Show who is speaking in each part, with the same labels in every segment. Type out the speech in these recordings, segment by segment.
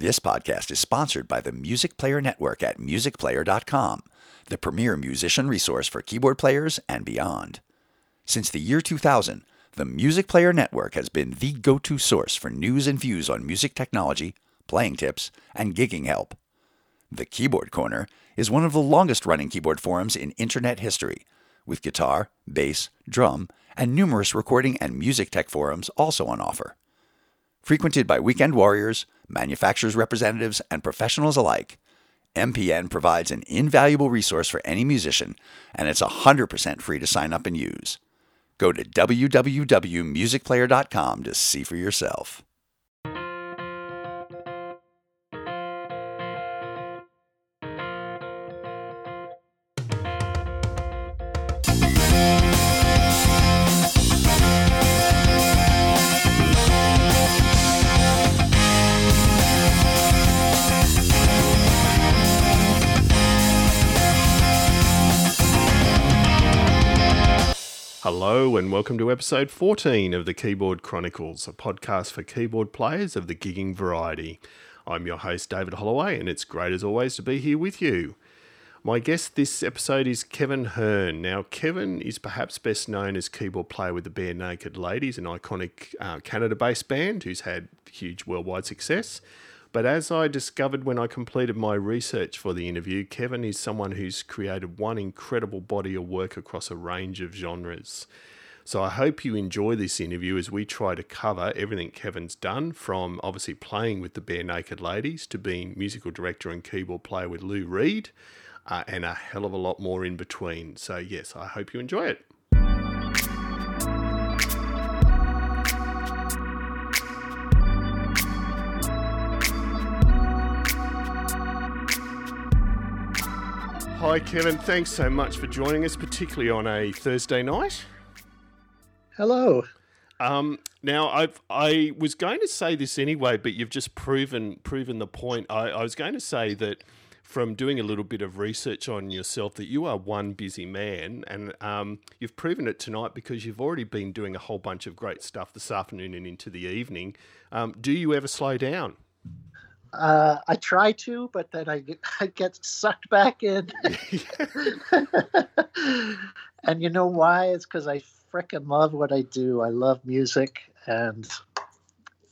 Speaker 1: This podcast is sponsored by the Music Player Network at musicplayer.com, the premier musician resource for keyboard players and beyond. Since the year 2000, the Music Player Network has been the go to source for news and views on music technology, playing tips, and gigging help. The Keyboard Corner is one of the longest running keyboard forums in internet history, with guitar, bass, drum, and numerous recording and music tech forums also on offer. Frequented by weekend warriors, manufacturers' representatives, and professionals alike, MPN provides an invaluable resource for any musician, and it's 100% free to sign up and use. Go to www.musicplayer.com to see for yourself.
Speaker 2: Hello, and welcome to episode 14 of the Keyboard Chronicles, a podcast for keyboard players of the gigging variety. I'm your host, David Holloway, and it's great as always to be here with you. My guest this episode is Kevin Hearn. Now, Kevin is perhaps best known as keyboard player with the Barenaked Ladies, an iconic uh, Canada based band who's had huge worldwide success. But as I discovered when I completed my research for the interview, Kevin is someone who's created one incredible body of work across a range of genres. So I hope you enjoy this interview as we try to cover everything Kevin's done from obviously playing with the Barenaked Ladies to being musical director and keyboard player with Lou Reed uh, and a hell of a lot more in between. So, yes, I hope you enjoy it. Hi, Kevin. Thanks so much for joining us, particularly on a Thursday night.
Speaker 3: Hello.
Speaker 2: Um, now, I I was going to say this anyway, but you've just proven proven the point. I, I was going to say that from doing a little bit of research on yourself that you are one busy man, and um, you've proven it tonight because you've already been doing a whole bunch of great stuff this afternoon and into the evening. Um, do you ever slow down?
Speaker 3: Uh, I try to, but then I get, I get sucked back in. and you know why? It's because I freaking love what I do. I love music, and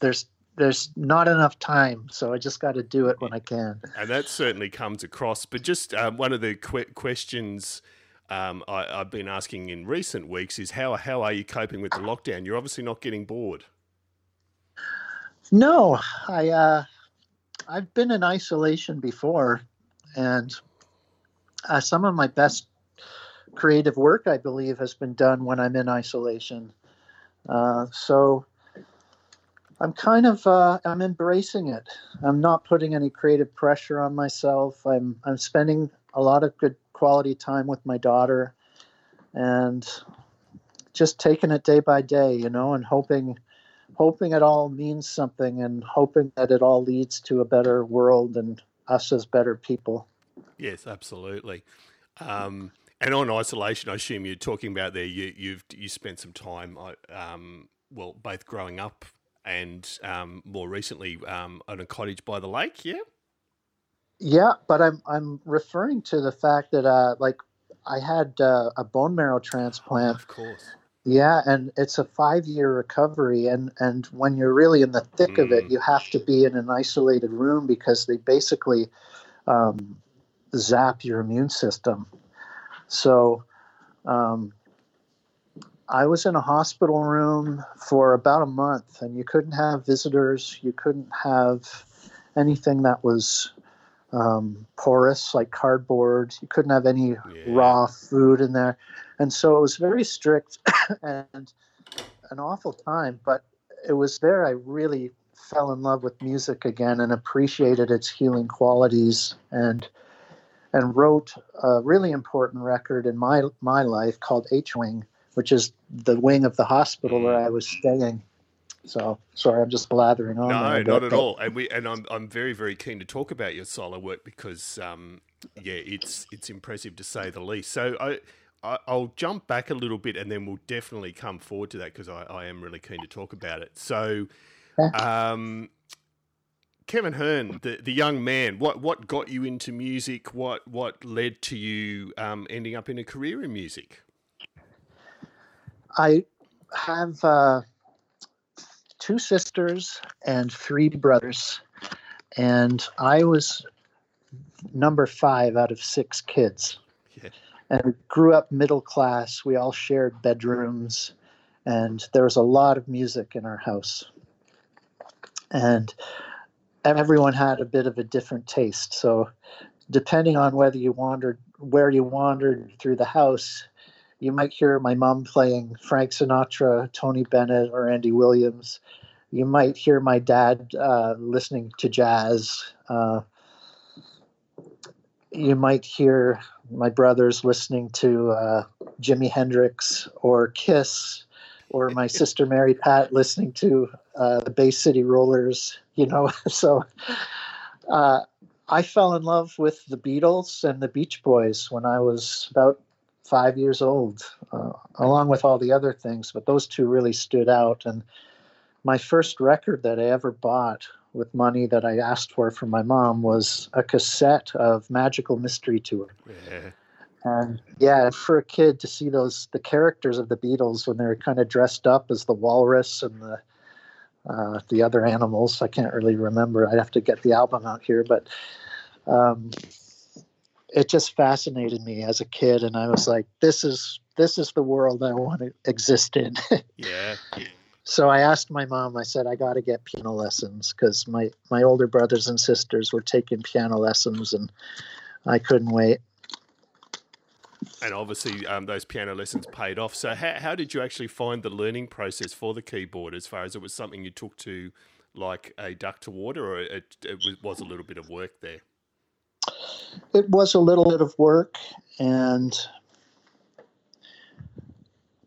Speaker 3: there's there's not enough time, so I just got to do it when I can.
Speaker 2: And that certainly comes across. But just um, one of the que- questions. Um, I, have been asking in recent weeks is how how are you coping with the lockdown? You're obviously not getting bored.
Speaker 3: No, I uh, I've been in isolation before, and uh, some of my best creative work, I believe, has been done when I'm in isolation. Uh, so I'm kind of uh, I'm embracing it. I'm not putting any creative pressure on myself. I'm I'm spending a lot of good quality time with my daughter, and just taking it day by day, you know, and hoping hoping it all means something and hoping that it all leads to a better world and us as better people.
Speaker 2: Yes, absolutely. Um, and on isolation, I assume you're talking about there. You, you've you spent some time, um, well, both growing up and um, more recently um, on a cottage by the lake. Yeah.
Speaker 3: Yeah, but I'm I'm referring to the fact that uh, like I had uh, a bone marrow transplant.
Speaker 2: of course.
Speaker 3: Yeah, and it's a five-year recovery, and and when you're really in the thick mm. of it, mm. you have to be in an isolated room because they basically um, zap your immune system. So, um, I was in a hospital room for about a month, and you couldn't have visitors. You couldn't have anything that was um, porous, like cardboard. You couldn't have any yeah. raw food in there and so it was very strict and an awful time but it was there i really fell in love with music again and appreciated its healing qualities and and wrote a really important record in my my life called H Wing, which is the wing of the hospital where mm. I was staying. So sorry, I'm just blathering on.
Speaker 2: No, not at all. And we and I'm I'm very very keen to talk about your solo work because um yeah, it's it's impressive to say the least. So I I, will jump back a little bit and then we'll definitely come forward to that because I, I, am really keen to talk about it. So, um, Kevin Hearn, the, the young man, what what got you into music? What what led to you um, ending up in a career in music?
Speaker 3: I have uh, two sisters and three brothers, and I was number five out of six kids. Yeah. And grew up middle class. We all shared bedrooms, and there was a lot of music in our house. And everyone had a bit of a different taste. So, depending on whether you wandered, where you wandered through the house, you might hear my mom playing Frank Sinatra, Tony Bennett, or Andy Williams. You might hear my dad uh, listening to jazz. Uh, you might hear my brothers listening to uh, Jimi Hendrix or Kiss, or my sister Mary Pat listening to uh, the Bay City Rollers. You know, so uh, I fell in love with the Beatles and the Beach Boys when I was about five years old, uh, along with all the other things. But those two really stood out. And my first record that I ever bought with money that I asked for from my mom was a cassette of Magical Mystery Tour. Yeah. And yeah, for a kid to see those the characters of the Beatles when they're kind of dressed up as the walrus and the uh, the other animals, I can't really remember. I'd have to get the album out here, but um, it just fascinated me as a kid, and I was like, "This is this is the world I want to exist in."
Speaker 2: yeah.
Speaker 3: So I asked my mom. I said, "I got to get piano lessons because my my older brothers and sisters were taking piano lessons, and I couldn't wait."
Speaker 2: And obviously, um, those piano lessons paid off. So, how, how did you actually find the learning process for the keyboard? As far as it was something you took to like a duck to water, or it, it was a little bit of work there?
Speaker 3: It was a little bit of work, and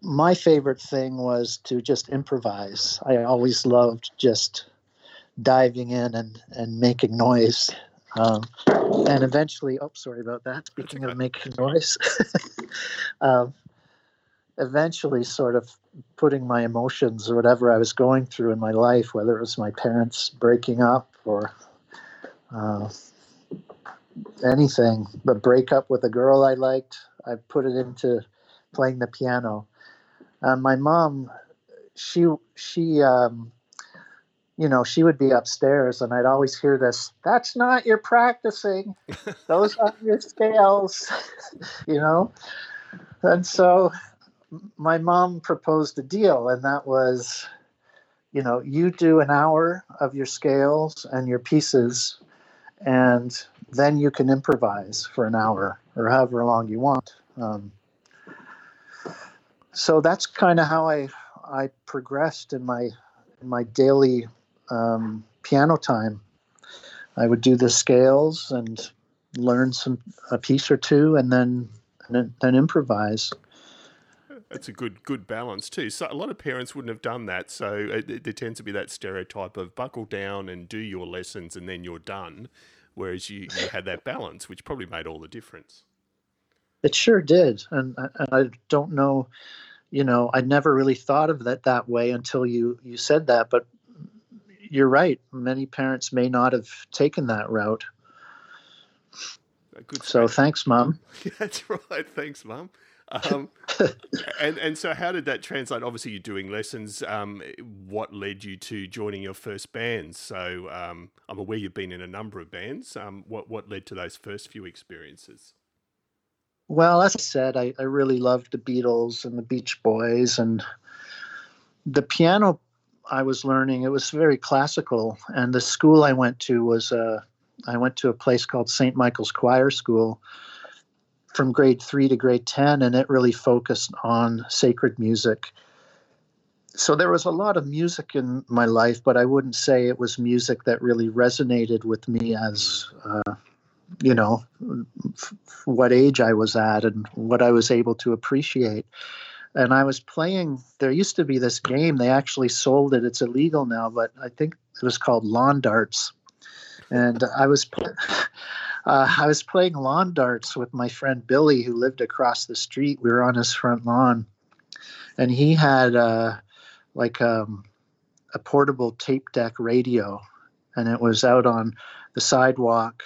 Speaker 3: my favorite thing was to just improvise. I always loved just diving in and, and making noise. Um, and eventually, oh, sorry about that. Speaking of making noise, um, eventually, sort of putting my emotions or whatever I was going through in my life, whether it was my parents breaking up or uh, anything, but break up with a girl I liked, I put it into playing the piano. Uh, my mom, she she um, you know she would be upstairs, and I'd always hear this. That's not your practicing. Those are your scales. you know, and so my mom proposed a deal, and that was, you know, you do an hour of your scales and your pieces, and then you can improvise for an hour or however long you want. Um, so that's kind of how I I progressed in my in my daily um, piano time. I would do the scales and learn some a piece or two, and then and then, improvise.
Speaker 2: That's a good good balance too. So a lot of parents wouldn't have done that. So it, there tends to be that stereotype of buckle down and do your lessons, and then you're done. Whereas you, you had that balance, which probably made all the difference.
Speaker 3: It sure did, and, and I don't know, you know, I never really thought of that that way until you you said that. But you're right; many parents may not have taken that route. Good so thanks, mom.
Speaker 2: That's right. Thanks, mom. Um, and and so, how did that translate? Obviously, you're doing lessons. Um, what led you to joining your first bands? So, um, I'm aware you've been in a number of bands. Um, what what led to those first few experiences?
Speaker 3: Well, as I said, I, I really loved the Beatles and the Beach Boys, and the piano I was learning. It was very classical, and the school I went to was uh, I went to a place called St. Michael's Choir School from grade three to grade 10, and it really focused on sacred music. So there was a lot of music in my life, but I wouldn't say it was music that really resonated with me as, uh, you know, f- what age I was at and what I was able to appreciate. And I was playing, there used to be this game, they actually sold it, it's illegal now, but I think it was called Lawn Darts. And I was. uh, I was playing lawn darts with my friend Billy, who lived across the street. We were on his front lawn, and he had uh, like um, a portable tape deck radio, and it was out on the sidewalk.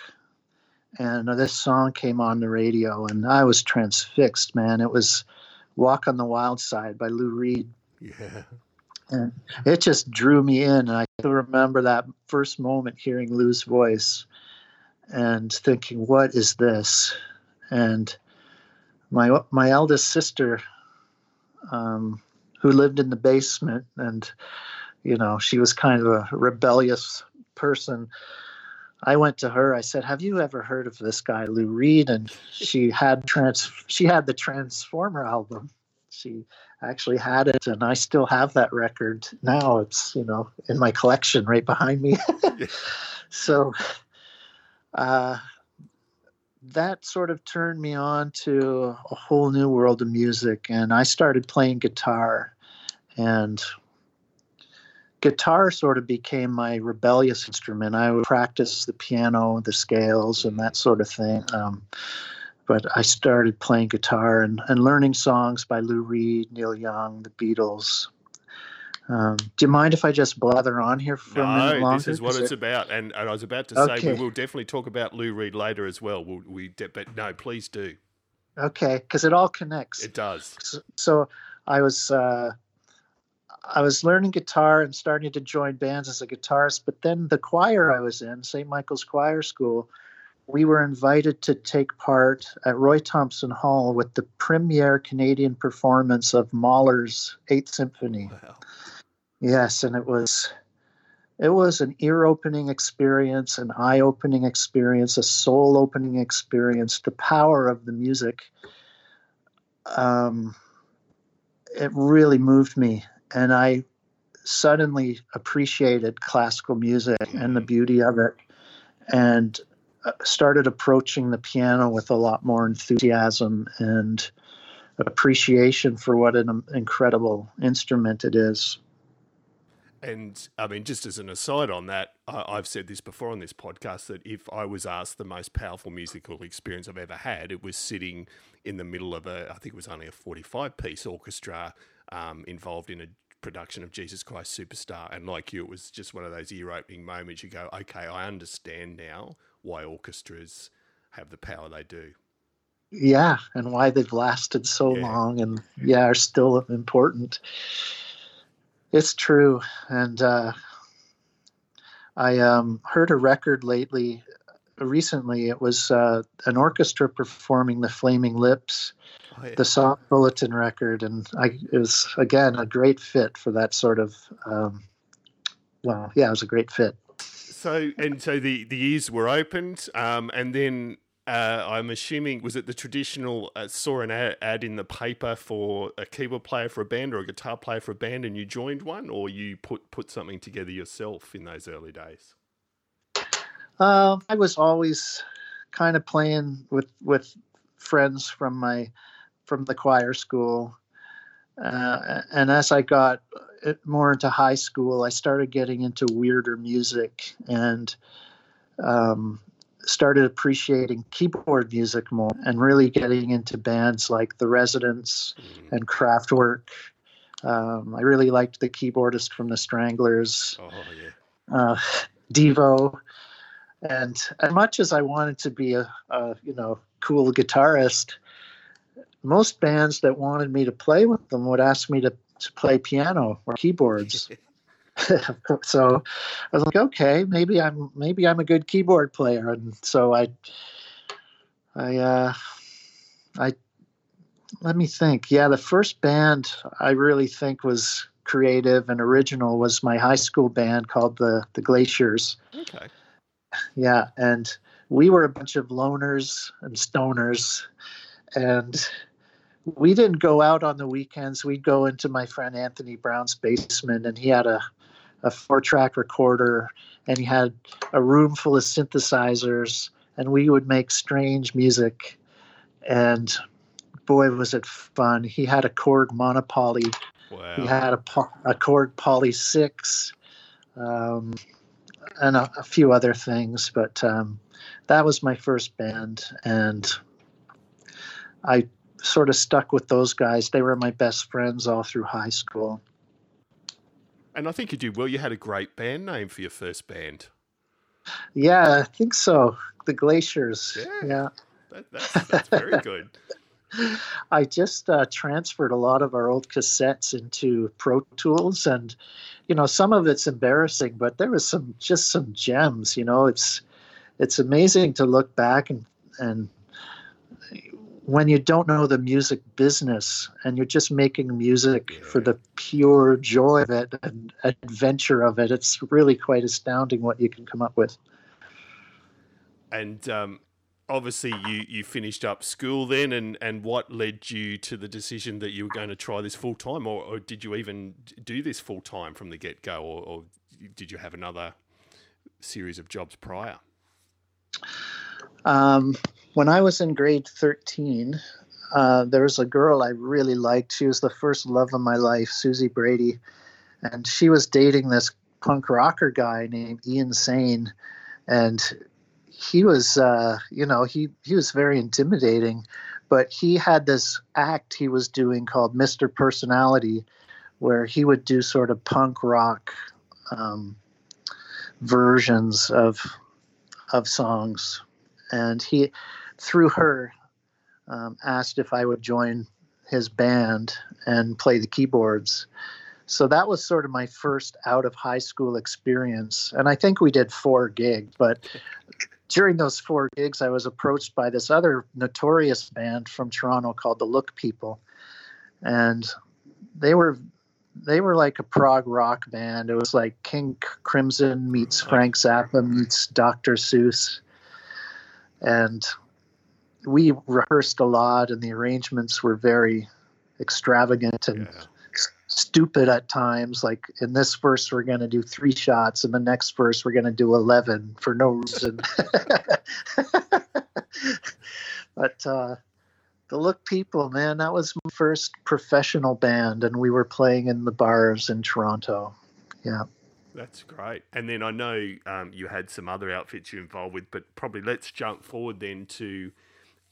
Speaker 3: And this song came on the radio, and I was transfixed, man. It was Walk on the Wild Side by Lou Reed.
Speaker 2: Yeah.
Speaker 3: And it just drew me in. And I still remember that first moment hearing Lou's voice and thinking, what is this? And my my eldest sister, um, who lived in the basement, and you know she was kind of a rebellious person. I went to her. I said, "Have you ever heard of this guy Lou Reed?" And she had trans she had the Transformer album. She actually had it, and I still have that record now. It's you know in my collection right behind me. so uh, that sort of turned me on to a whole new world of music, and I started playing guitar, and guitar sort of became my rebellious instrument. I would practice the piano, the scales, and that sort of thing. Um, but I started playing guitar and, and learning songs by Lou Reed, Neil Young, the Beatles. Um, do you mind if I just blather on here for
Speaker 2: no,
Speaker 3: a minute longer?
Speaker 2: this is what it's about. And, and I was about to say we will definitely talk about Lou Reed later as well. We'll, we de- but no, please do.
Speaker 3: Okay, because it all connects.
Speaker 2: It does.
Speaker 3: so, so I was uh, I was learning guitar and starting to join bands as a guitarist. But then the choir I was in, St. Michael's Choir School, we were invited to take part at Roy Thomson Hall with the premier Canadian performance of Mahler's Eighth Symphony.
Speaker 2: Wow.
Speaker 3: Yes, and it was it was an ear-opening experience, an eye-opening experience, a soul-opening experience. The power of the music, um, it really moved me, and I suddenly appreciated classical music and the beauty of it, and uh, started approaching the piano with a lot more enthusiasm and appreciation for what an incredible instrument it is.
Speaker 2: And I mean, just as an aside on that, I, I've said this before on this podcast that if I was asked the most powerful musical experience I've ever had, it was sitting in the middle of a, I think it was only a 45 piece orchestra um, involved in a production of Jesus Christ Superstar. And like you, it was just one of those ear opening moments. You go, okay, I understand now why orchestras have the power they do.
Speaker 3: yeah and why they've lasted so
Speaker 2: Yeah.
Speaker 3: long and yeah are still important it's true and uh, i um, heard a record lately recently it was uh, an orchestra performing the flaming lips
Speaker 2: Oh, yeah.
Speaker 3: the Soft Bulletin record and I, it was again a great fit for that sort of um, well yeah it was a great fit
Speaker 2: So and so the the ears were opened, um, and then uh, I'm assuming was it the traditional uh, saw an ad, ad in the paper for a keyboard player for a band or a guitar player for a band, and you joined one, or you put put something together yourself in those early days.
Speaker 3: Uh, I was always kind of playing with with friends from my from the choir school, uh, and as I got more into high school, I started getting into weirder music and um, started appreciating keyboard music more, and really getting into bands like The Residents
Speaker 2: Mm.
Speaker 3: and Kraftwerk. Um, I really liked the keyboardist from the Stranglers
Speaker 2: Oh yeah,
Speaker 3: uh, Devo. And as much as I wanted to be a, a you know cool guitarist, most bands that wanted me to play with them would ask me to, to play piano or keyboards. so I was like, okay, maybe I'm maybe I'm a good keyboard player, and so I I uh, I let me think. Yeah, the first band I really think was creative and original was my high school band called the the Glaciers.
Speaker 2: okay.
Speaker 3: Yeah, and we were a bunch of loners and stoners, and we didn't go out on the weekends. We'd go into my friend Anthony Brown's basement, and he had a a four track recorder, and he had a room full of synthesizers, and we would make strange music, and boy was it fun. He had a Korg Mono/Poly
Speaker 2: Wow.
Speaker 3: he had a, a Korg Poly 6 um, and a, a few other things, but um, that was my first band. And I sort of stuck with those guys. They were my best friends all through high school.
Speaker 2: And I think you did well. You had a great band name for your first band.
Speaker 3: Yeah, I think so. The glaciers. Yeah. yeah.
Speaker 2: That, that's, that's very good.
Speaker 3: I just uh, transferred a lot of our old cassettes into Pro Tools, and you know, some of it's embarrassing, but there was some just some gems. You know, it's it's amazing to look back and and when you don't know the music business and you're just making music yeah. for the pure joy of it and adventure of it, it's really quite astounding what you can come up with.
Speaker 2: And um, obviously, you, you finished up school then, and, and what led you to the decision that you were going to try this full time, or, or, did you even do this full time from the get go, or, or did you have another series of jobs prior?
Speaker 3: Um, when I was in grade 13, uh, there was a girl I really liked. She was the first love of my life, Susie Brady. And she was dating this punk rocker guy named Ian Sane. And he was, uh, you know, he, he was very intimidating. But he had this act he was doing called Mr. Personality, where he would do sort of punk rock um, versions of of songs. And he through her, um, asked if I would join his band and play the keyboards. So that was sort of my first out of high school experience. And I think we did four gigs, but during those four gigs, I was approached by this other notorious band from Toronto called the Look People. And they were they were like a prog rock band. It was like King Crimson meets Frank Zappa meets Dr. Seuss. And we rehearsed a lot, and the arrangements were very extravagant and yeah. stupid at times. Like in this verse, we're going to do three shots, and the next verse, we're going to do 11 for no reason. but uh, the Look People, man, that was my first professional band, and we were playing in the bars in Toronto. Yeah.
Speaker 2: That's great. And then I know um, you had some other outfits you're involved with, but probably let's jump forward then to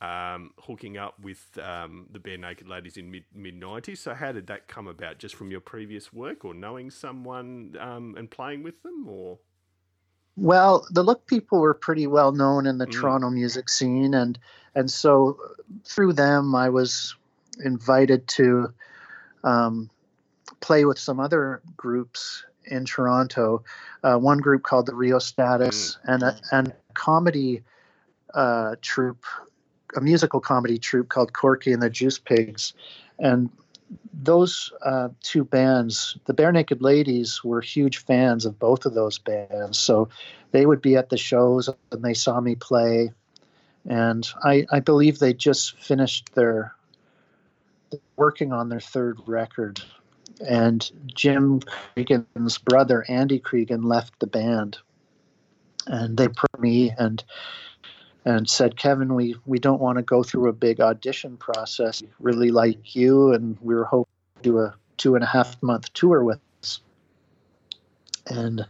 Speaker 2: um, hooking up with um, the Barenaked Ladies in mid mid nineties. So how did that come about? Just from your previous work, or knowing someone um, and playing with them, or?
Speaker 3: Well, the Look people were pretty well known in the mm. Toronto music scene, and and so through them, I was invited to um, play with some other groups in Toronto. Uh, one group called the Rheostatics, mm. and a, and a comedy uh, troupe a musical comedy troupe called Corky and the Juice Pigs, and those uh, two bands, the Barenaked Ladies, were huge fans of both of those bands. So they would be at the shows and they saw me play. And I, I believe they just finished their working on their third record. And Jim Creeggan's brother, Andy Creeggan, left the band. And they put me and and said, Kevin, we, we don't want to go through a big audition process. We really like you, and we were hoping to do a two and a half month tour with us. And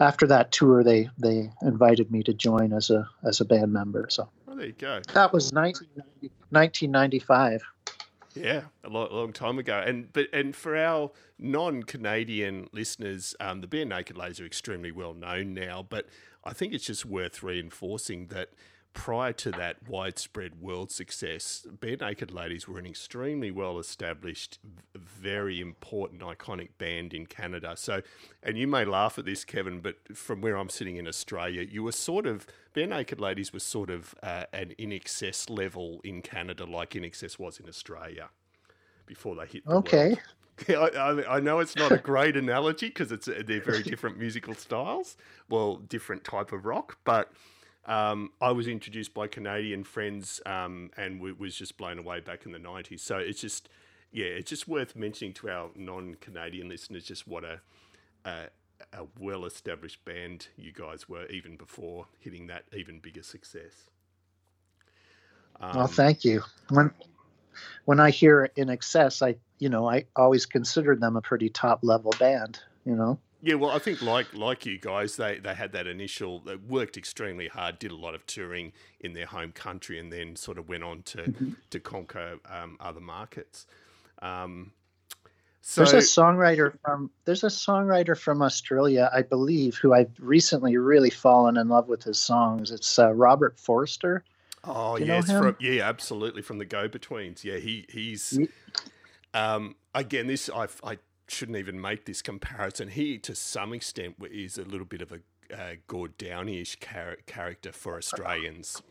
Speaker 3: after that tour, they they invited me to join as a as a band member. So
Speaker 2: oh, there you go.
Speaker 3: That was 1995.
Speaker 2: Yeah, a long, long time ago. And but and for our non-Canadian listeners, um, the Barenaked Ladies are extremely well known now. But I think it's just worth reinforcing that prior to that widespread world success, Barenaked Ladies were an extremely well established, very important, iconic band in Canada. So, and you may laugh at this, Kevin, but from where I'm sitting in Australia, you were sort of, Barenaked Ladies was sort of uh, an INXS level in Canada, like INXS was in Australia before they hit the
Speaker 3: Okay.
Speaker 2: World. I, I, know it's not a great analogy because it's they're very different musical styles, well, different type of rock, but um, I was introduced by Canadian friends um, and w- was just blown away back in the 90s. So it's just, yeah, it's just worth mentioning to our non Canadian listeners just what a, a, a well established band you guys were even before hitting that even bigger success.
Speaker 3: Um, well, thank you. When when I hear INXS, I you know I always considered them a pretty top level band. You know.
Speaker 2: Yeah, well, I think like like you guys, they they had that initial. They worked extremely hard, did a lot of touring in their home country, and then sort of went on to mm-hmm. to conquer um, other markets. Um, So
Speaker 3: there's a songwriter from there's a songwriter from Australia, I believe, who I've recently really fallen in love with his songs. It's uh, Robert Forster.
Speaker 2: oh
Speaker 3: Do you know
Speaker 2: yes, from, yeah, absolutely from the Go Betweens. Yeah, he he's um, again this I I shouldn't even make this comparison. He to some extent is a little bit of a uh, Gord Downie-ish char- character for Australians.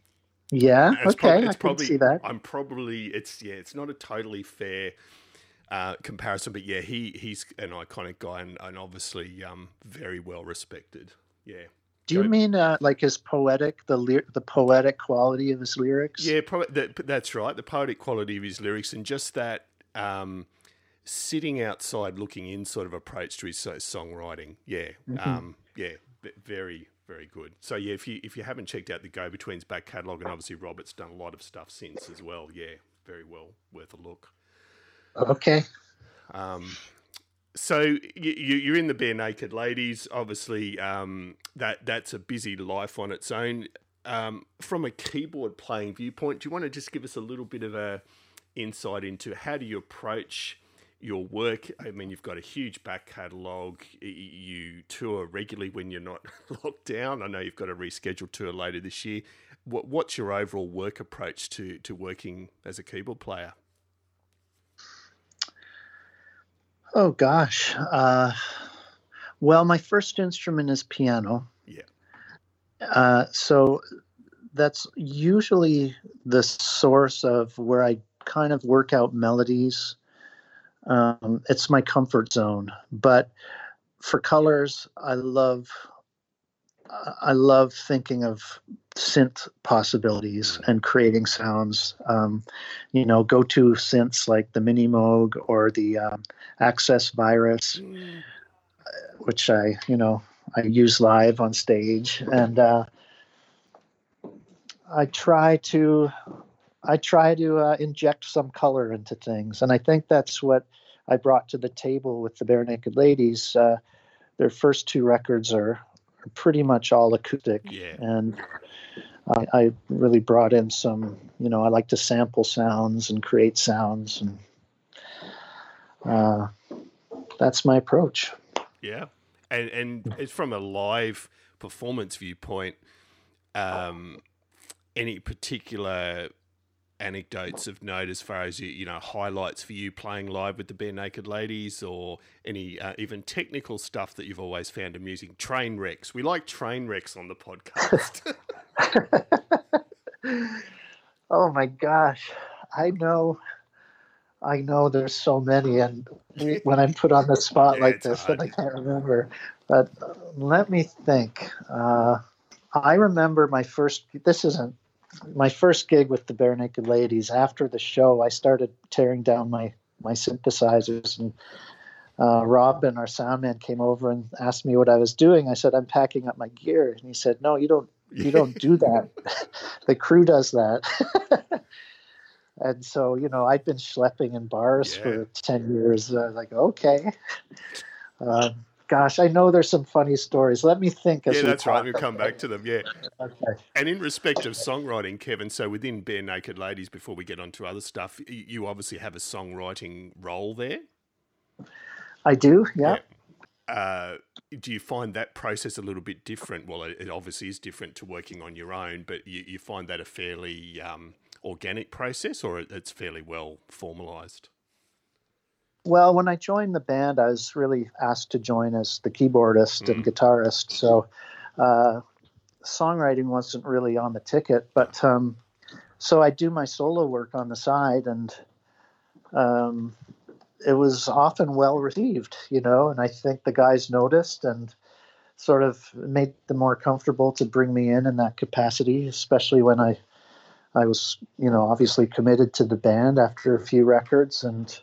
Speaker 3: Yeah,
Speaker 2: it's
Speaker 3: okay,
Speaker 2: prob-
Speaker 3: I can
Speaker 2: probably,
Speaker 3: see that.
Speaker 2: I'm probably it's yeah, it's not a totally fair uh, comparison, but yeah, he he's an iconic guy and, and obviously um, very well respected. Yeah,
Speaker 3: Do you
Speaker 2: Go-
Speaker 3: mean uh, like his poetic, the ly- the poetic quality of his lyrics?
Speaker 2: yeah, probably that, that's right. The poetic quality of his lyrics and just that um, sitting outside, looking in sort of approach to his songwriting. Yeah,
Speaker 3: Mm-hmm.
Speaker 2: um, yeah, very very good. So yeah, if you if you haven't checked out the Go Betweens back catalogue, and obviously Robert's done a lot of stuff since as well. Yeah, very well worth a look.
Speaker 3: Okay.
Speaker 2: Um, so you, you're in the Barenaked Ladies. Obviously, um, that that's a busy life on its own. Um, from a keyboard playing viewpoint, do you want to just give us a little bit of a insight into how do you approach your work? I mean, you've got a huge back catalogue. You tour regularly when you're not locked down. I know you've got a rescheduled tour later this year. What, what's your overall work approach to to working as a keyboard player?
Speaker 3: Oh gosh. Uh, well, my first instrument is piano.
Speaker 2: Yeah.
Speaker 3: Uh, so that's usually the source of where I kind of work out melodies. Um, it's my comfort zone. But for colors, I love I love thinking of synth possibilities and creating sounds. Um, you know, go-to synths like the Mini Moog or the um, Access Virus, which I, you know, I use live on stage, and uh, I try to, I try to uh, inject some color into things, and I think that's what I brought to the table with the Barenaked Ladies. Uh, their first two records are, are pretty much all acoustic,
Speaker 2: Yeah.
Speaker 3: and I, I really brought in some, you know, I like to sample sounds and create sounds, and uh, that's my approach.
Speaker 2: Yeah, and and it's from a live performance viewpoint. Um, any particular anecdotes of note as far as you you know highlights for you playing live with the Barenaked Ladies, or any uh, even technical stuff that you've always found amusing? Train wrecks. We like train wrecks on the podcast.
Speaker 3: oh my gosh, I know, I know. There's so many, and when I'm put on the spot
Speaker 2: Yeah,
Speaker 3: like this,
Speaker 2: hard.
Speaker 3: then I can't remember. But uh, let me think. Uh, I remember my first. This isn't my first gig with the Barenaked Ladies. After the show, I started tearing down my my synthesizers and. Uh, Robin, our sound man, came over and asked me what I was doing. I said, "I'm packing up my gear," and he said, "No, you don't you don't do that. the crew does that. and so, you know, I've been schlepping in bars
Speaker 2: Yeah.
Speaker 3: for 10 years. I was like, okay. Um, gosh, I know there's some funny stories. Let me think. As
Speaker 2: yeah, that's right. We'll come back to them. Yeah.
Speaker 3: Okay.
Speaker 2: And in respect of songwriting, Kevin, so within Barenaked Ladies, before we get on to other stuff, you obviously have a songwriting role there.
Speaker 3: I do. Yeah.
Speaker 2: Uh, do you find that process a little bit different? Well, it, it obviously is different to working on your own, but you, you find that a fairly um, organic process, or it's fairly well formalized.
Speaker 3: Well, when I joined the band, I was really asked to join as the keyboardist and
Speaker 2: Mm.
Speaker 3: guitarist. So, uh, songwriting wasn't really on the ticket. But um, so I do my solo work on the side, and um, it was often well received, you know. And I think the guys noticed and sort of made them more comfortable to bring me in in that capacity, especially when I. I was, you know, obviously committed to the band after a few records, and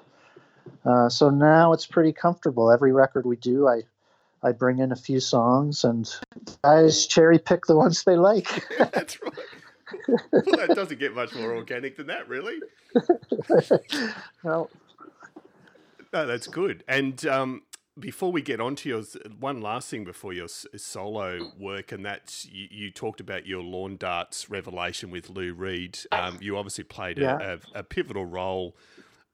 Speaker 3: uh, so now it's pretty comfortable. Every record we do, I I bring in a few songs, and guys cherry pick the ones they like.
Speaker 2: that's right. well, that doesn't get much more organic than that, really.
Speaker 3: well,
Speaker 2: No, that's good. And um, before we get on to yours, one last thing before your solo work, and that's you, you talked about your lawn darts revelation with Lou Reed. Um, you obviously played
Speaker 3: Yeah.
Speaker 2: a, a, a pivotal role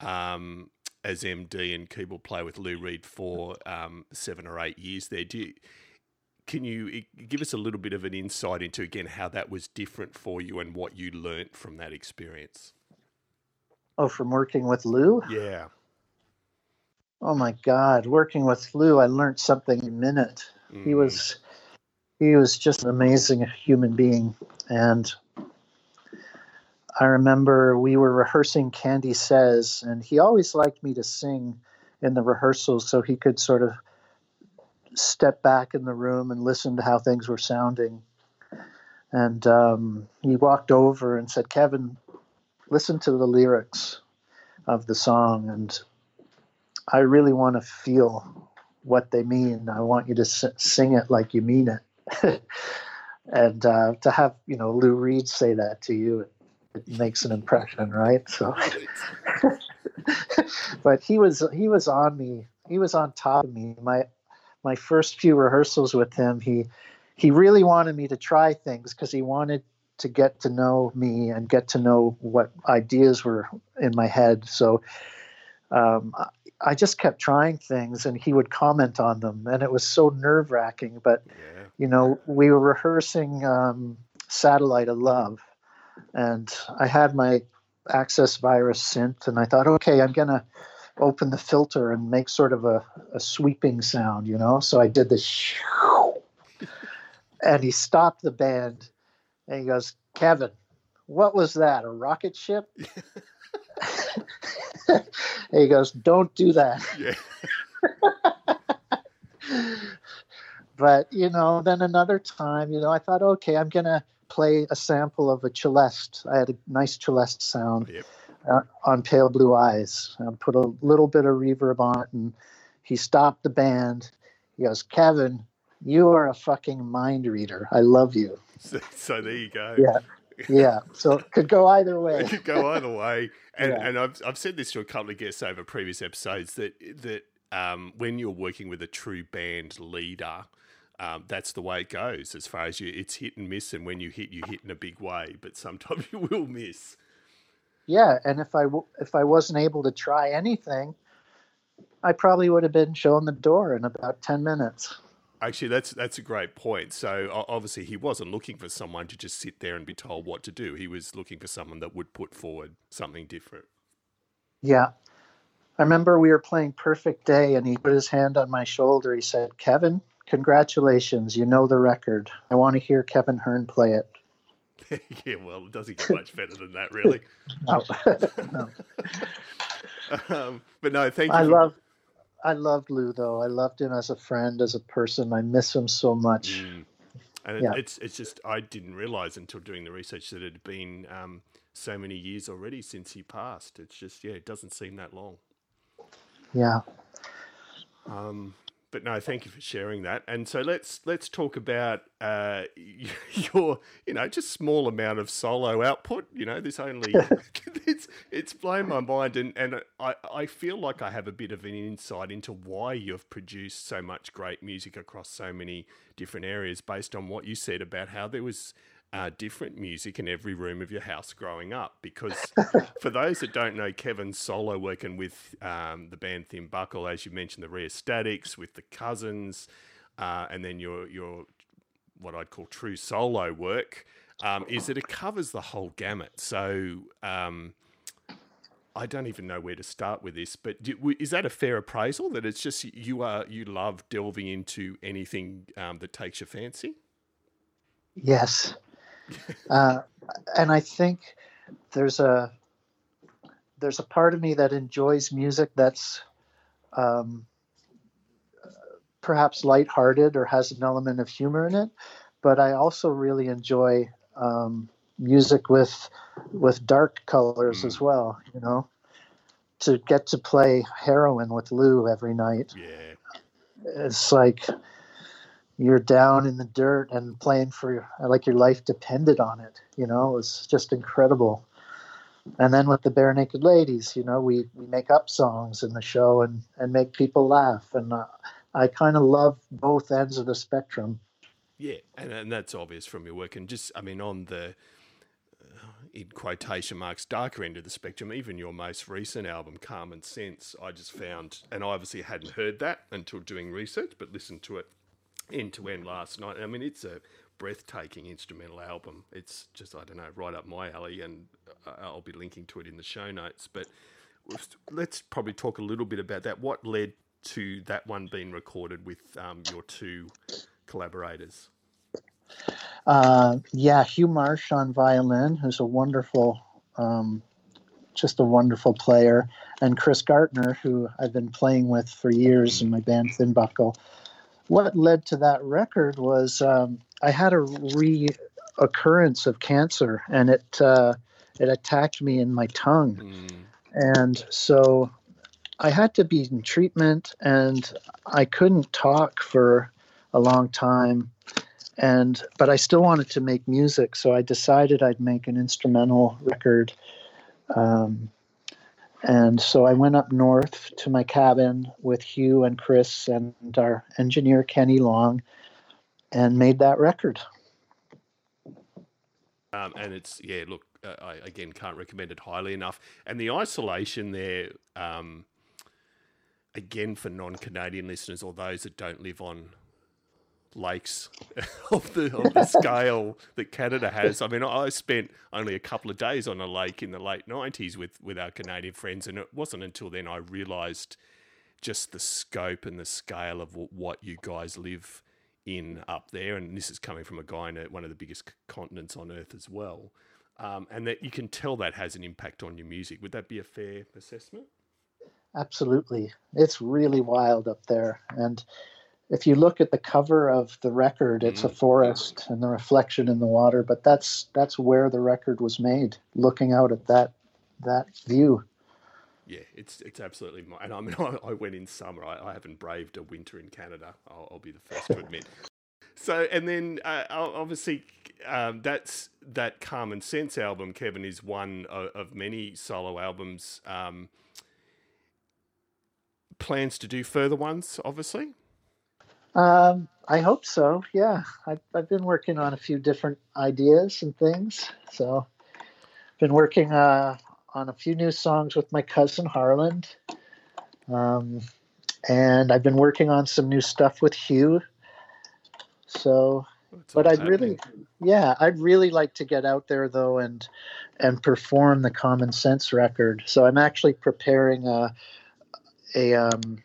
Speaker 2: um, as MD and keyboard player with Lou Reed for um, seven or eight years there. Do you, can you give us a little bit of an insight into again how that was different for you and what you learnt from that experience?
Speaker 3: Oh, from working with Lou?
Speaker 2: Yeah.
Speaker 3: Oh my God, working with Lou, I learned something a minute. Mm. He was he was just an amazing human being, and I remember we were rehearsing Candy Says, and he always liked me to sing in the rehearsals so he could sort of step back in the room and listen to how things were sounding. And um, he walked over and said, Kevin, listen to the lyrics of the song. And I really want to feel what they mean. I want you to s- sing it like you mean it. and uh, to have, you know, Lou Reed say that to you, makes an impression, right? So, but he was he was on me. He was on top of me. My my first few rehearsals with him, he he really wanted me to try things because he wanted to get to know me and get to know what ideas were in my head. So um, I just kept trying things, and he would comment on them, and it was so nerve wracking. But yeah. you know, we were rehearsing um, "Satellite of Love," and I had my Access Virus synth, and I thought, okay, I'm gonna open the filter and make sort of a, a sweeping sound, you know. So I did this, and he stopped the band, and he goes, "Kevin, what was that? A rocket ship?" he goes, "Don't do that." Yeah. but you know, then another time, you know, I thought, okay, I'm gonna play a sample of a celeste. I had a nice celeste sound. Yep uh, on Pale Blue Eyes. I put a little bit of reverb on it, and he stopped the band. He goes, Kevin, you are a fucking mind reader. I love you.
Speaker 2: So, so there you go.
Speaker 3: Yeah. Yeah. So it could go either way.
Speaker 2: it could go either way. And, yeah. and I've, I've said this to a couple of guests over previous episodes that, that um, when you're working with a true band leader, um, that's the way it goes. As far as you, it's hit and miss, and when you hit, you hit in a big way. But sometimes you will miss
Speaker 3: yeah, and if I if I wasn't able to try anything, I probably would have been shown the door in about ten minutes.
Speaker 2: Actually, that's that's a great point. So obviously, he wasn't looking for someone to just sit there and be told what to do. He was looking for someone that would put forward something different.
Speaker 3: Yeah, I remember we were playing Perfect Day, and he put his hand on my shoulder. He said, "Kevin, congratulations! You know the record. I want to hear Kevin Hearn play it."
Speaker 2: yeah, well, it doesn't get much better than that, really. no. no. Um, but no, thank you.
Speaker 3: I for... love, I loved Lou though. I loved him as a friend, as a person. I miss him so much. Mm.
Speaker 2: And yeah. it's it's just I didn't realize until doing the research that it had been um, so many years already since he passed. It's just yeah, it doesn't seem that long.
Speaker 3: Yeah.
Speaker 2: Um, but no, thank you for sharing that. And so let's let's talk about uh, your you know just small amount of solo output. You know, this only it's it's blown my mind, and and I I feel like I have a bit of an insight into why you've produced so much great music across so many different areas, based on what you said about how there was uh, different music in every room of your house growing up. Because for those that don't know, Kevin's solo working with um, the band Thin Buckle, as you mentioned, the Rheostatics, with the Cousins, uh, and then your your what I'd call true solo work, um, is that it covers the whole gamut. So. Um, I don't even know where to start with this, but do, is that a fair appraisal? That it's just you are you love delving into anything um, that takes your fancy?
Speaker 3: Yes, uh, and I think there's a there's a part of me that enjoys music that's um, perhaps lighthearted or has an element of humor in it, but I also really enjoy um, music with with dark colors mm. as well. You know, to get to play heroin with Lou every night.
Speaker 2: Yeah,
Speaker 3: it's like you're down in the dirt and playing for like your life depended on it. You know, it was just incredible. And then with the Barenaked Ladies, you know, we, we make up songs in the show and, and make people laugh. And uh, I kind of love both ends of the spectrum.
Speaker 2: Yeah, and, and that's obvious from your work. And just, I mean, on the, uh, in quotation marks, darker end of the spectrum. Even your most recent album, Common Sense, I just found, and I obviously hadn't heard that until doing research, but listened to it end to end last night. I mean, it's a breathtaking instrumental album. It's just, I don't know, right up my alley, and uh, I'll be linking to it in the show notes. But let's probably talk a little bit about that. What led to that one being recorded with um, your two collaborators?
Speaker 3: Uh, yeah, Hugh Marsh on violin, who's a wonderful, um, just a wonderful player, and Chris Gartner, who I've been playing with for years in my band Thin Buckle. What led to that record was um, I had a reoccurrence of cancer, and it uh, it attacked me in my tongue, mm. and so I had to be in treatment, and I couldn't talk for a long time and but I still wanted to make music, so I decided I'd make an instrumental record. Um, and so I went up north to my cabin with Hugh and Chris and our engineer Kenny Long, and made that record.
Speaker 2: Um, and it's yeah, look, uh, I again can't recommend it highly enough. And the isolation there, um, again for non-Canadian listeners or those that don't live on lakes of the of the scale that Canada has. I mean, I spent only a couple of days on a lake in the late nineties with with our Canadian friends, and it wasn't until then I realised just the scope and the scale of what you guys live in up there. And this is coming from a guy in one of the biggest continents on Earth as well. Um, and that you can tell that has an impact on your music. Would that be a fair assessment?
Speaker 3: Absolutely, it's really wild up there, and if you look at the cover of the record, it's mm-hmm. a forest and the reflection in the water. But that's that's where the record was made, looking out at that that view.
Speaker 2: Yeah, it's it's absolutely. And I mean, I, I went in summer. I, I, haven't braved a winter in Canada. I'll, I'll be the first to admit. so, and then uh, obviously, um, that's that Common Sense album. Kevin is one of, of many solo albums. Um, plans to do further ones, obviously.
Speaker 3: Um, I hope so. Yeah, I've, I've been working on a few different ideas and things. So, been working uh, on a few new songs with my cousin Harland, um, and I've been working on some new stuff with Hugh. So, That's but I'd really, yeah, I'd really like to get out there though and and perform the Common Sense record. So I'm actually preparing a a um,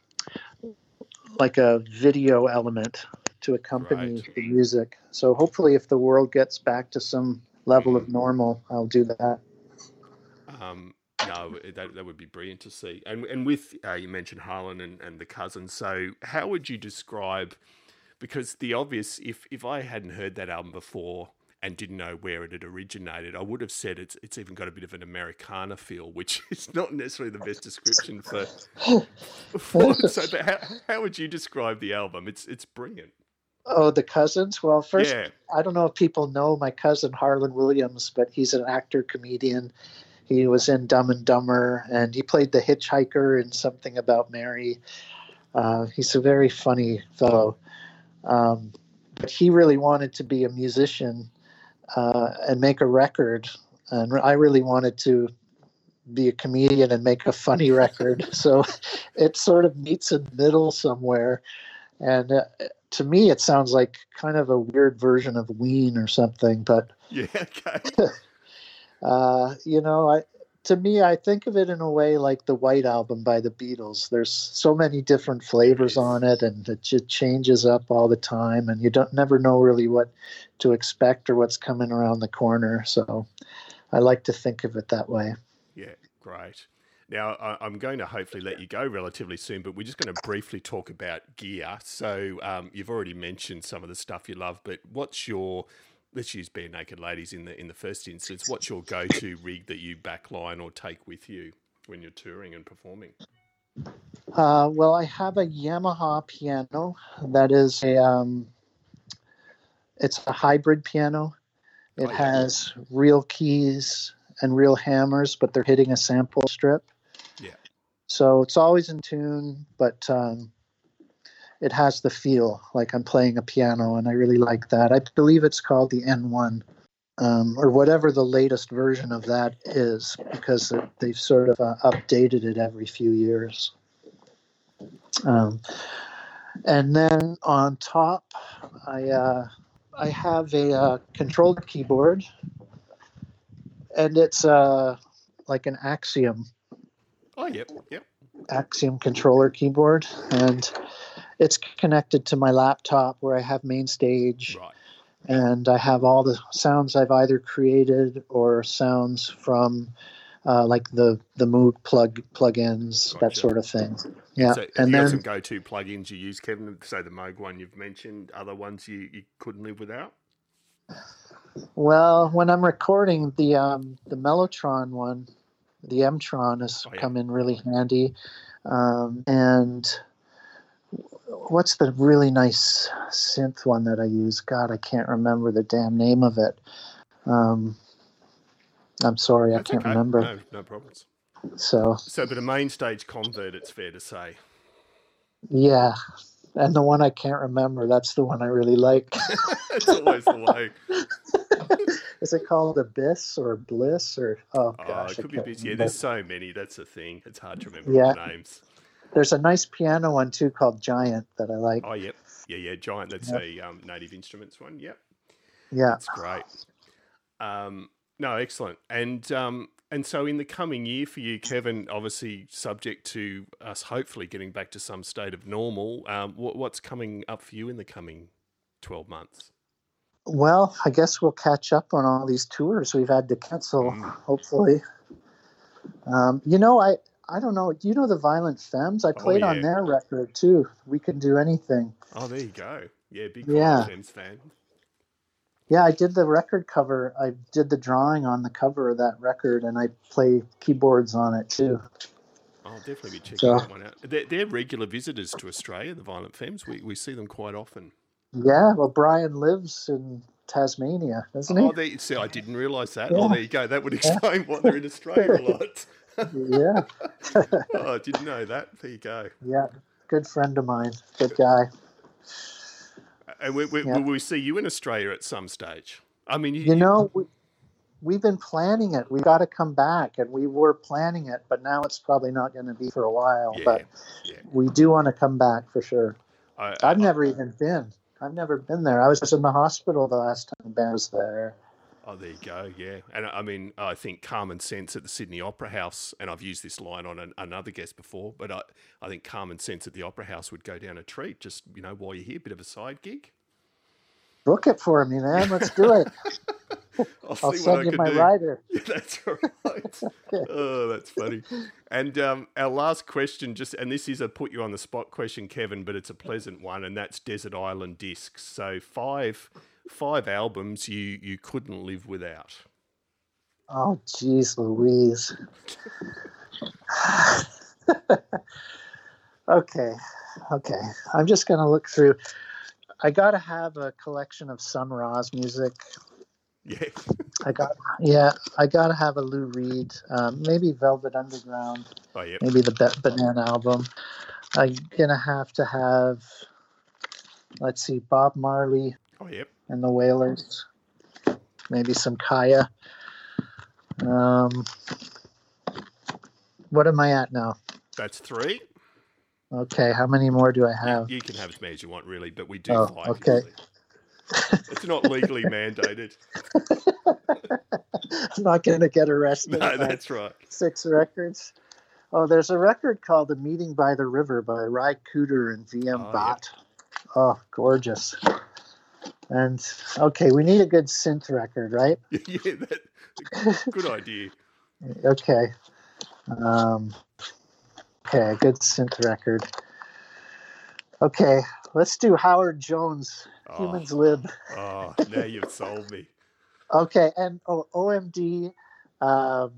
Speaker 3: like a video element to accompany right. the music. So hopefully, if the world gets back to some level of mm. normal, I'll do that.
Speaker 2: Um, no, that, that would be brilliant to see. And and with uh, you mentioned Harland and, and the cousins. So how would you describe? Because the obvious, if if I hadn't heard that album before, and didn't know where it had originated, I would have said it's it's even got a bit of an Americana feel, which is not necessarily the best description for. for so, but how, how would you describe the album? It's it's brilliant.
Speaker 3: Oh, the cousins. Well, first, yeah. I don't know if people know my cousin Harland Williams, but he's an actor comedian. He was in Dumb and Dumber, and he played the hitchhiker in Something About Mary. Uh, he's a very funny fellow. Um, but he really wanted to be a musician uh, and make a record. And I really wanted to be a comedian and make a funny record. So it sort of meets in the middle somewhere. And uh, to me, it sounds like kind of a weird version of Ween or something. But
Speaker 2: yeah, okay.
Speaker 3: uh, you know, I to me, I think of it in a way like the White Album by the Beatles. There's so many different flavors on it, and it just changes up all the time, and you don't never know really what to expect or what's coming around the corner. So, I like to think of it that way.
Speaker 2: Yeah, great. Now, I'm going to hopefully let you go relatively soon, but we're just going to briefly talk about gear. So, um, you've already mentioned some of the stuff you love, but what's your let's use Barenaked Ladies in the in the first instance. What's your go-to rig that you backline or take with you when you're touring and performing?
Speaker 3: Uh, well, I have a Yamaha piano that is a um, it's a hybrid piano. It oh, yeah. has real keys and real hammers, but they're hitting a sample strip.
Speaker 2: Yeah.
Speaker 3: So it's always in tune, but um, it has the feel like I'm playing a piano, and I really like that. I believe it's called the N1. um, or whatever the latest version of that is, because they've sort of uh, updated it every few years. Um, and then on top, I uh, I have a uh, controller keyboard, and it's uh, like an Axiom
Speaker 2: Oh, yep, yep.
Speaker 3: Axiom controller keyboard, and it's connected to my laptop where I have MainStage,
Speaker 2: Right.
Speaker 3: and I have all the sounds I've either created or sounds from uh, like the the Moog plug plugins, that sort of thing. Yeah,
Speaker 2: So
Speaker 3: and then
Speaker 2: some go-to plugins you use, Kevin? Say the Moog one you've mentioned. Other ones you, you couldn't live without.
Speaker 3: well, when I'm recording the um, the Mellotron one, the Mtron has
Speaker 2: Oh, yeah.
Speaker 3: come in really handy, um, and what's the really nice synth one that I use? God, I can't remember the damn name of it. Um, I'm sorry,
Speaker 2: That's
Speaker 3: I can't
Speaker 2: okay.
Speaker 3: remember.
Speaker 2: No, no problems.
Speaker 3: So
Speaker 2: So, but a MainStage convert, it's fair to say.
Speaker 3: yeah, and the one I can't remember, that's the one I really like.
Speaker 2: It's always the way.
Speaker 3: Is it called Abyss or Bliss or oh
Speaker 2: Oh,
Speaker 3: gosh,
Speaker 2: it could be
Speaker 3: can't.
Speaker 2: Yeah, there's so many. That's the thing. It's hard to remember
Speaker 3: Yeah.
Speaker 2: the names.
Speaker 3: There's a nice piano one too called Giant that I like.
Speaker 2: Oh, yep. Yeah, yeah. Giant. That's a um, Native Instruments one. Yep.
Speaker 3: Yeah.
Speaker 2: That's great. Um, no, excellent. And um, and so in the coming year for you, Kevin, obviously subject to us hopefully getting back to some state of normal. Um, what, what's coming up for you in the coming twelve months?
Speaker 3: Well, I guess we'll catch up on all these tours we've had to cancel,
Speaker 2: Mm.
Speaker 3: hopefully. Um, you know, I I don't know. Do you know the Violent Femmes? I oh, played
Speaker 2: Oh, yeah.
Speaker 3: on their record too. We can do anything.
Speaker 2: Oh, there you go. Yeah, big
Speaker 3: Yeah.
Speaker 2: yeah. James fan.
Speaker 3: Yeah, I did the record cover. I did the drawing on the cover of that record, and I play keyboards on it too.
Speaker 2: I'll definitely be checking
Speaker 3: So-
Speaker 2: that one out. They're, they're regular visitors to Australia, the Violent Femmes. We, we see them quite often.
Speaker 3: Yeah, well, Brian lives in Tasmania, doesn't he?
Speaker 2: Oh, there, see, I didn't realise that. Oh, there you go. That would explain why they're in Australia a lot.
Speaker 3: yeah,
Speaker 2: oh, I didn't know that. There you go.
Speaker 3: yeah. Good friend of mine. Good guy.
Speaker 2: And we, we,
Speaker 3: Yeah.
Speaker 2: will we see you in Australia at some stage? I mean, you,
Speaker 3: You know, we, we've been planning it. We got to come back, and we were planning it, but now it's probably not going to be for a while.
Speaker 2: Yeah,
Speaker 3: But
Speaker 2: yeah.
Speaker 3: we do want to come back for sure.
Speaker 2: I,
Speaker 3: I've
Speaker 2: I-
Speaker 3: never even been. I've never been there. I was just in the hospital the last time Ben was there.
Speaker 2: Oh, there you go. Yeah, and I mean, I think Common Sense at the Sydney Opera House, and I've used this line on an, another guest before, but I, I think Common Sense at the Opera House would go down a treat. Just you know, while you're here, a bit of a side gig.
Speaker 3: Book it for me, man. Let's do it.
Speaker 2: I'll,
Speaker 3: I'll
Speaker 2: see what I
Speaker 3: send you my
Speaker 2: do.
Speaker 3: rider.
Speaker 2: Yeah, that's all right. oh, that's funny. And um, our last question, just and this is a put you on the spot question, Kevin, but it's a pleasant one, and that's Desert Island Discs. So five five albums you you couldn't live without.
Speaker 3: Oh, jeez, Louise. okay, okay. I'm just gonna look through. I gotta have a collection of Sun Ra's music.
Speaker 2: Yeah,
Speaker 3: I got, yeah, I gotta have a Lou Reed, um, maybe Velvet Underground,
Speaker 2: oh yeah,
Speaker 3: maybe the Ba- Banana album. I'm gonna have to have, let's see, Bob Marley
Speaker 2: oh yep.
Speaker 3: And the Wailers. maybe some Kaya. Um, what am I at now?
Speaker 2: That's three.
Speaker 3: Okay, how many more do I have?
Speaker 2: You, can have as many as you want, really, but we do
Speaker 3: Oh,
Speaker 2: five.
Speaker 3: okay.
Speaker 2: it's not legally mandated.
Speaker 3: I'm not going to get arrested.
Speaker 2: No,
Speaker 3: if I have
Speaker 2: that's right.
Speaker 3: six records. Oh, there's a record called "The Meeting by the River" by Ry Cooder and VM
Speaker 2: Oh, yeah.
Speaker 3: Oh, gorgeous! And okay, we need a good synth record, right?
Speaker 2: yeah, that, good idea.
Speaker 3: Okay. Um, okay, a good synth record. Okay, let's do Howard Jones,
Speaker 2: Oh,
Speaker 3: Human's Lib.
Speaker 2: oh, now you've sold me.
Speaker 3: Okay, and oh, OMD, um,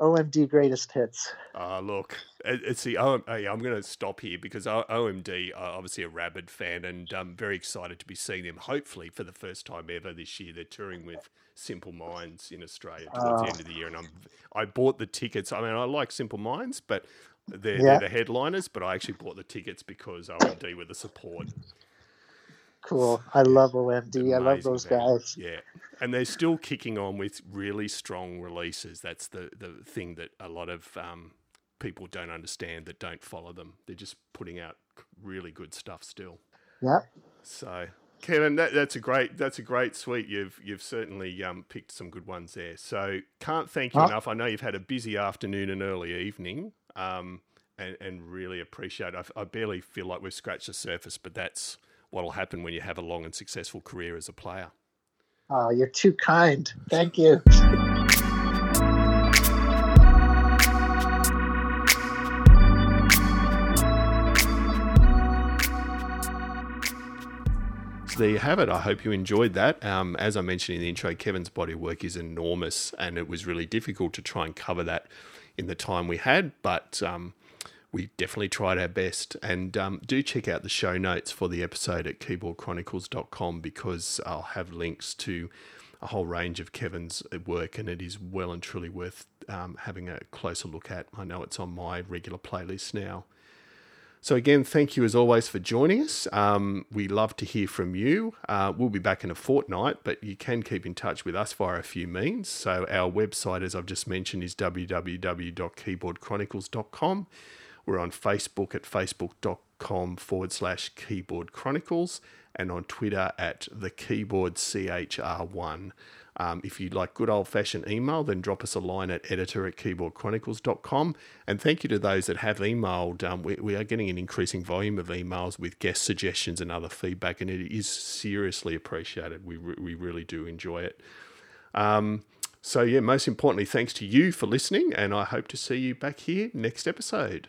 Speaker 3: OMD Greatest Hits.
Speaker 2: Uh, look, it- it's the oh, yeah, I'm going to stop here because OMD are obviously a rabid fan, and I'm very excited to be seeing them. Hopefully, for the first time ever this year, they're touring with Simple Minds in Australia towards
Speaker 3: Oh.
Speaker 2: the end of the year, and I'm I bought the tickets. I mean, I like Simple Minds, but they're,
Speaker 3: Yeah.
Speaker 2: they're the headliners. But I actually bought the tickets because OMD were the support.
Speaker 3: Cool. I love OMD. I love those guys.
Speaker 2: Yeah, and they're still kicking on with really strong releases. That's the the thing that a lot of um, people don't understand that don't follow them. They're just putting out really good stuff still.
Speaker 3: Yeah.
Speaker 2: So, Kevin, that, that's a great that's a great suite. You've you've certainly um, picked some good ones there. So, can't thank you enough. I know you've had a busy afternoon and early evening, um, and and really appreciate. It. I, I barely feel like we've scratched the surface, but that's what'll happen when you have a long and successful career as a player.
Speaker 3: Oh, you're too kind. Thank you.
Speaker 2: There you have it. I hope you enjoyed that. Um, as I mentioned in the intro, Kevin's body of work is enormous, and it was really difficult to try and cover that in the time we had, but um, we definitely tried our best. And um, do check out the show notes for the episode at keyboardchronicles.com because I'll have links to a whole range of Kevin's work, and it is well and truly worth um, having a closer look at. I know it's on my regular playlist now. So, again, thank you as always for joining us. Um, we love to hear from you. Uh, we'll be back in a fortnight, but you can keep in touch with us via a few means. So, our website, as I've just mentioned, is www.keyboardchronicles.com. We're on Facebook at facebook.com forward slash keyboard chronicles and on Twitter at the keyboard CHR1. Um, if you'd like good old fashioned email, then drop us a line at editor at keyboardchronicles.com. And thank you to those that have emailed. Um, we, we are getting an increasing volume of emails with guest suggestions and other feedback, and it is seriously appreciated. We, re- we really do enjoy it. Um, so, yeah, most importantly, thanks to you for listening, and I hope to see you back here next episode.